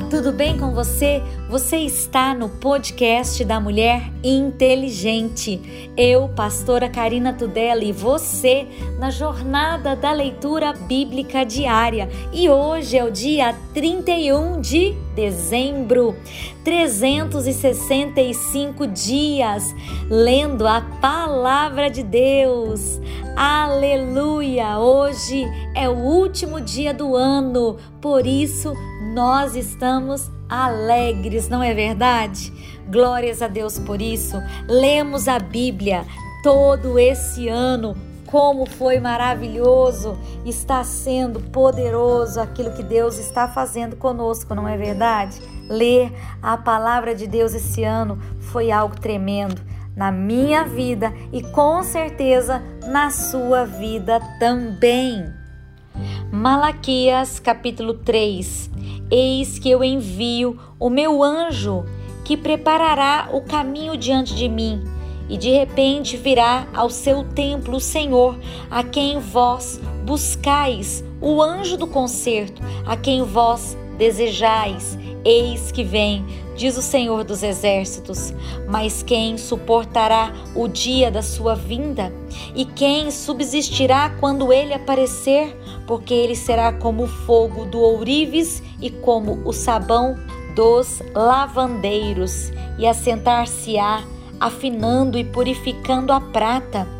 Tudo bem com você? Você está no podcast da Mulher Inteligente. Eu, pastora Karina Tudela, e você na jornada da leitura bíblica diária. E hoje é o dia 31 de dezembro. 365 dias lendo a palavra de Deus. Aleluia! Hoje é o último dia do ano, por isso nós estamos alegres, não é verdade? Glórias a Deus por isso. Lemos a Bíblia todo esse ano. Como foi maravilhoso, está sendo poderoso aquilo que Deus está fazendo conosco, não é verdade? Ler a palavra de Deus esse ano foi algo tremendo na minha vida e com certeza na sua vida também. Malaquias capítulo 3 Eis que eu envio o meu anjo que preparará o caminho diante de mim. E de repente virá ao seu templo o Senhor, a quem vós buscais, o anjo do concerto, a quem vós desejais. Eis que vem, diz o Senhor dos Exércitos. Mas quem suportará o dia da sua vinda? E quem subsistirá quando ele aparecer? Porque ele será como o fogo do ourives e como o sabão dos lavandeiros, e assentar-se-á, afinando e purificando a prata.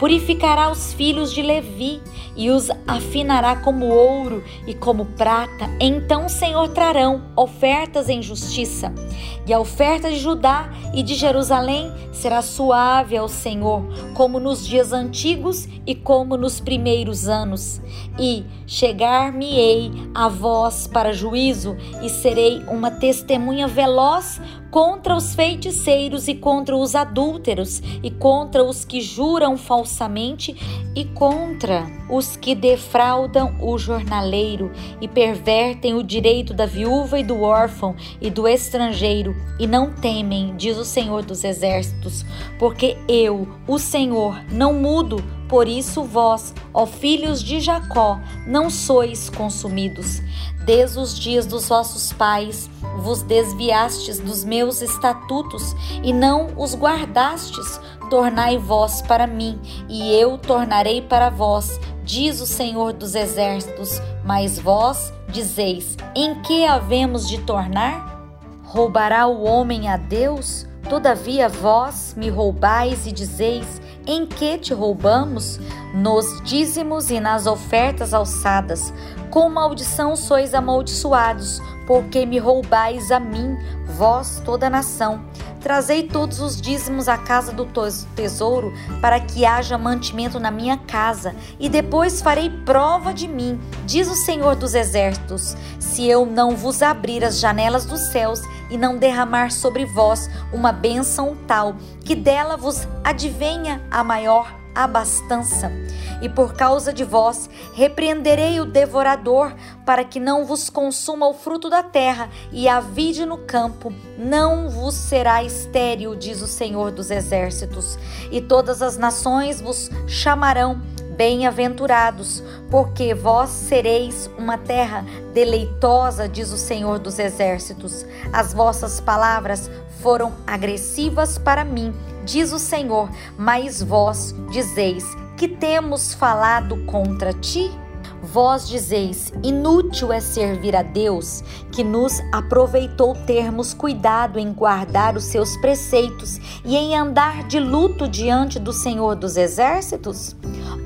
Purificará os filhos de Levi e os afinará como ouro e como prata. Então Senhor trarão ofertas em justiça. E a oferta de Judá e de Jerusalém será suave ao Senhor, como nos dias antigos e como nos primeiros anos. E chegar-me-ei a vós para juízo, e serei uma testemunha veloz contra os feiticeiros e contra os adúlteros, e contra os que juram falsamente, e contra os que defraudam o jornaleiro, e pervertem o direito da viúva e do órfão e do estrangeiro, e não temem, diz o Senhor dos Exércitos, porque eu, o Senhor, não mudo. Por isso vós, ó filhos de Jacó, não sois consumidos. Desde os dias dos vossos pais vos desviastes dos meus estatutos e não os guardastes. Tornai vós para mim, e eu tornarei para vós, diz o Senhor dos Exércitos. Mas vós dizeis: em que havemos de tornar? Roubará o homem a Deus? Todavia vós me roubais e dizeis: em que te roubamos? Nos dízimos e nas ofertas alçadas. Com maldição sois amaldiçoados, porque me roubais a mim, vós toda a nação. Trazei todos os dízimos à casa do tesouro, para que haja mantimento na minha casa, e depois farei prova de mim, diz o Senhor dos Exércitos, se eu não vos abrir as janelas dos céus e não derramar sobre vós uma bênção tal, que dela vos advenha a maior abastança. E por causa de vós repreenderei o devorador, para que não vos consuma o fruto da terra, e a vide no campo não vos será estéril, diz o Senhor dos Exércitos. E todas as nações vos chamarão Bem-aventurados, porque vós sereis uma terra deleitosa, diz o Senhor dos Exércitos. As vossas palavras foram agressivas para mim, diz o Senhor, mas vós dizeis: Que temos falado contra ti? Vós dizeis: inútil é servir a Deus, que nos aproveitou termos cuidado em guardar os seus preceitos e em andar de luto diante do Senhor dos Exércitos?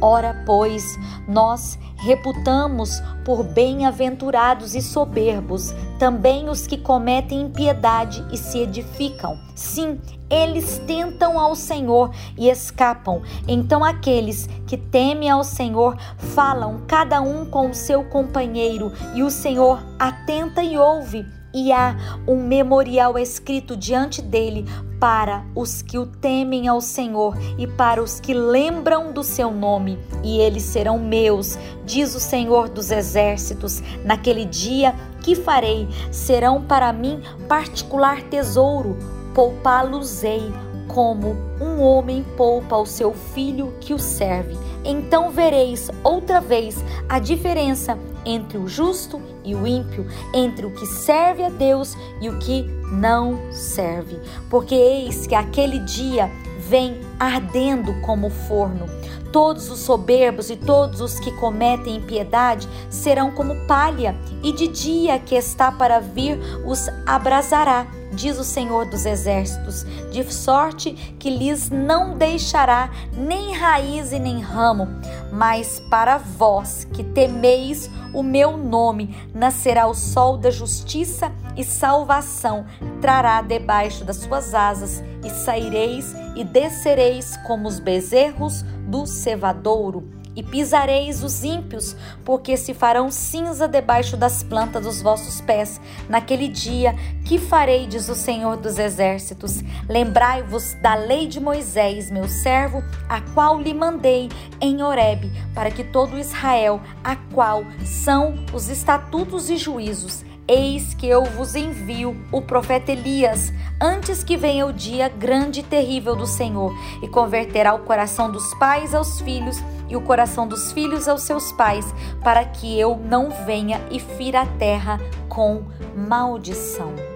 Ora, pois, nós reputamos por bem-aventurados e soberbos também os que cometem impiedade e se edificam. Sim, eles tentam ao Senhor e escapam. Então aqueles que temem ao Senhor falam cada um com o seu companheiro, e o Senhor atenta e ouve e há um memorial escrito diante dele para os que o temem ao Senhor e para os que lembram do seu nome, e eles serão meus, diz o Senhor dos Exércitos. Naquele dia que farei, serão para mim particular tesouro, poupá-los-ei como um homem poupa o seu filho que o serve. Então vereis outra vez a diferença entre o justo e o ímpio, entre o que serve a Deus e o que não serve. Porque eis que aquele dia vem ardendo como forno. Todos os soberbos e todos os que cometem impiedade serão como palha, e de dia que está para vir os abrasará diz o Senhor dos Exércitos, de sorte que lhes não deixará nem raiz e nem ramo. Mas para vós que temeis o meu nome, nascerá o sol da justiça e salvação, trará debaixo das suas asas, e saireis e descereis como os bezerros do cevadouro e pisareis os ímpios, porque se farão cinza debaixo das plantas dos vossos pés. Naquele dia, que farei, diz o Senhor dos Exércitos? Lembrai-vos da lei de Moisés, meu servo, a qual lhe mandei em Horebe, para que todo Israel, a qual são os estatutos e juízos, Eis que eu vos envio o profeta Elias, antes que venha o dia grande e terrível do Senhor, e converterá o coração dos pais aos filhos e o coração dos filhos aos seus pais, para que eu não venha e fira a terra com maldição.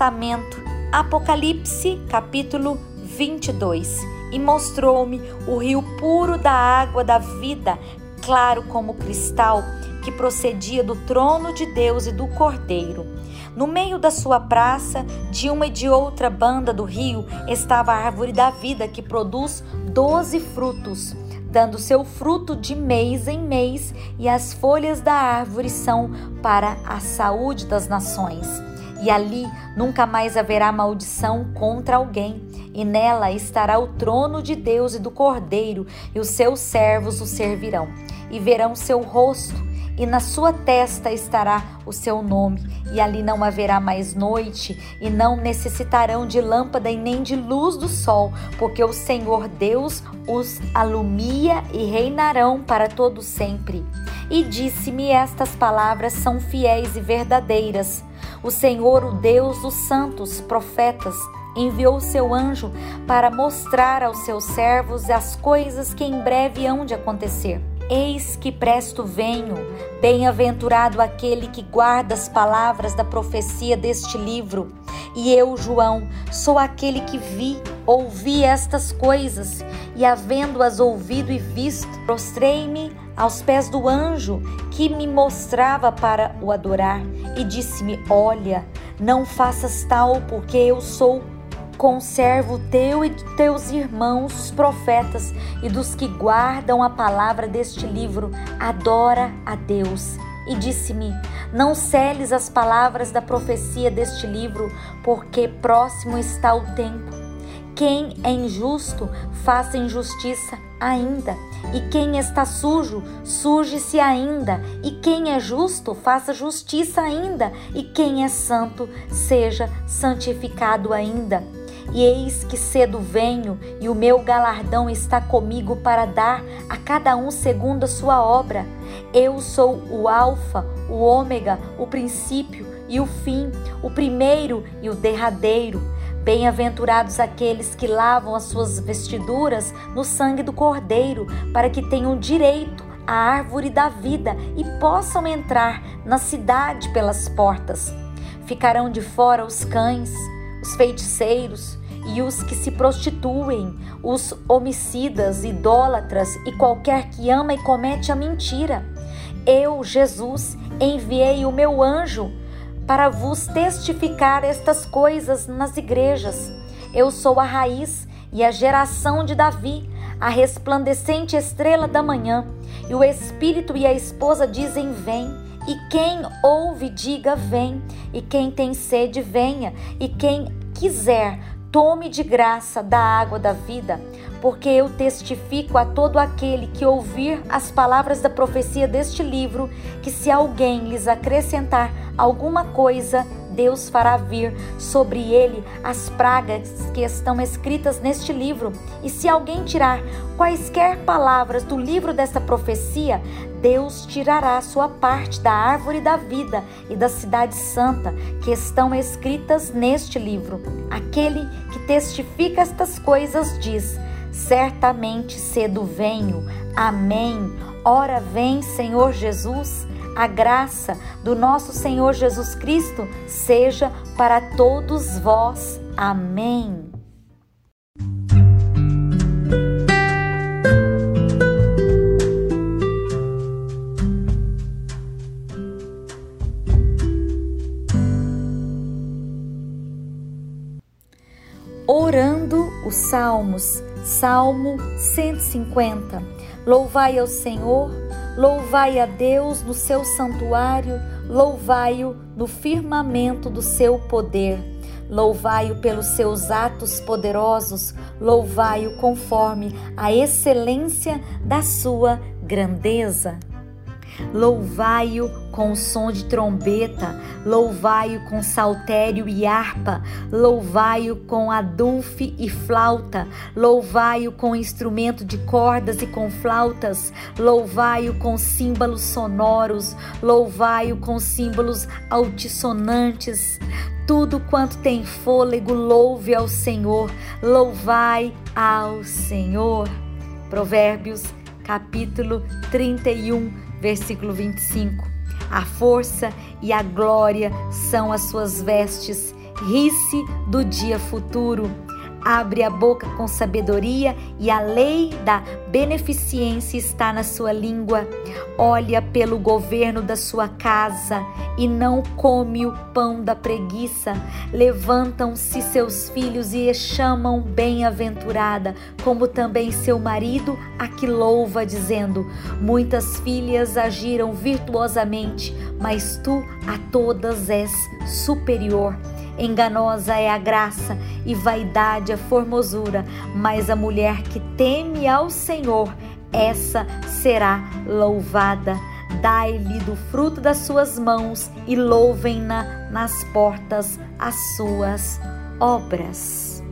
Testamento, Apocalipse, capítulo 22 e mostrou-me o rio puro da água da vida, claro como cristal, que procedia do trono de Deus e do Cordeiro. No meio da sua praça, de uma e de outra banda do rio, estava a árvore da vida, que produz doze frutos, dando seu fruto de mês em mês, e as folhas da árvore são para a saúde das nações e ali nunca mais haverá maldição contra alguém, e nela estará o trono de Deus e do Cordeiro, e os seus servos o servirão, e verão seu rosto, e na sua testa estará o seu nome, e ali não haverá mais noite, e não necessitarão de lâmpada e nem de luz do sol, porque o Senhor Deus os alumia e reinarão para todo sempre. E disse-me estas palavras são fiéis e verdadeiras. O Senhor, o Deus dos santos profetas, enviou seu anjo para mostrar aos seus servos as coisas que em breve hão de acontecer. Eis que presto venho, bem-aventurado aquele que guarda as palavras da profecia deste livro. E eu, João, sou aquele que vi, ouvi estas coisas, e havendo-as ouvido e visto, prostrei-me aos pés do anjo que me mostrava para o adorar, e disse-me: Olha, não faças tal, porque eu sou conservo teu e teus irmãos, os profetas, e dos que guardam a palavra deste livro, adora a Deus. E disse-me: Não celes as palavras da profecia deste livro, porque próximo está o tempo. Quem é injusto, faça injustiça ainda. E quem está sujo, suje-se ainda. E quem é justo, faça justiça ainda. E quem é santo, seja santificado ainda. E eis que cedo venho, e o meu galardão está comigo para dar a cada um segundo a sua obra. Eu sou o Alfa, o Ômega, o princípio e o fim, o primeiro e o derradeiro. Bem-aventurados aqueles que lavam as suas vestiduras no sangue do Cordeiro, para que tenham direito à árvore da vida e possam entrar na cidade pelas portas. Ficarão de fora os cães, os feiticeiros e os que se prostituem, os homicidas, idólatras e qualquer que ama e comete a mentira. Eu, Jesus, enviei o meu anjo para vos testificar estas coisas nas igrejas. Eu sou a raiz e a geração de Davi, a resplandecente estrela da manhã. E o Espírito e a esposa dizem: Vem. E quem ouve, diga: Vem. E quem tem sede, venha. E quem quiser, tome de graça da água da vida, porque eu testifico a todo aquele que ouvir as palavras da profecia deste livro, que se alguém lhes acrescentar alguma coisa, Deus fará vir sobre ele as pragas que estão escritas neste livro. E se alguém tirar quaisquer palavras do livro desta profecia, Deus tirará sua parte da árvore da vida e da cidade santa que estão escritas neste livro. Aquele que testifica estas coisas diz: Certamente cedo venho. Amém. Ora vem, Senhor Jesus. A graça do nosso Senhor Jesus Cristo seja para todos vós. Amém. Orando os Salmos, Salmo 150. Louvai ao Senhor Louvai a Deus no seu santuário, louvai-o no firmamento do seu poder. Louvai-o pelos seus atos poderosos, louvai-o conforme a excelência da sua grandeza. Louvai-o com o som de trombeta, louvai-o com saltério e harpa, louvai-o com adulfe e flauta, louvai-o com instrumento de cordas e com flautas, louvai-o com símbolos sonoros, louvai-o com símbolos altissonantes. Tudo quanto tem fôlego, louve ao Senhor, louvai ao Senhor. Provérbios, capítulo 31 versículo 25. A força e a glória são as suas vestes. Ri-se do dia futuro abre a boca com sabedoria e a lei da beneficência está na sua língua. Olha pelo governo da sua casa e não come o pão da preguiça. Levantam-se seus filhos e a chamam bem-aventurada, como também seu marido a que louva, dizendo: Muitas filhas agiram virtuosamente, mas tu a todas és superior. Enganosa é a graça e vaidade a formosura, mas a mulher que teme ao Senhor, essa será louvada. Dai-lhe do fruto das suas mãos e louvem-na nas portas as suas obras.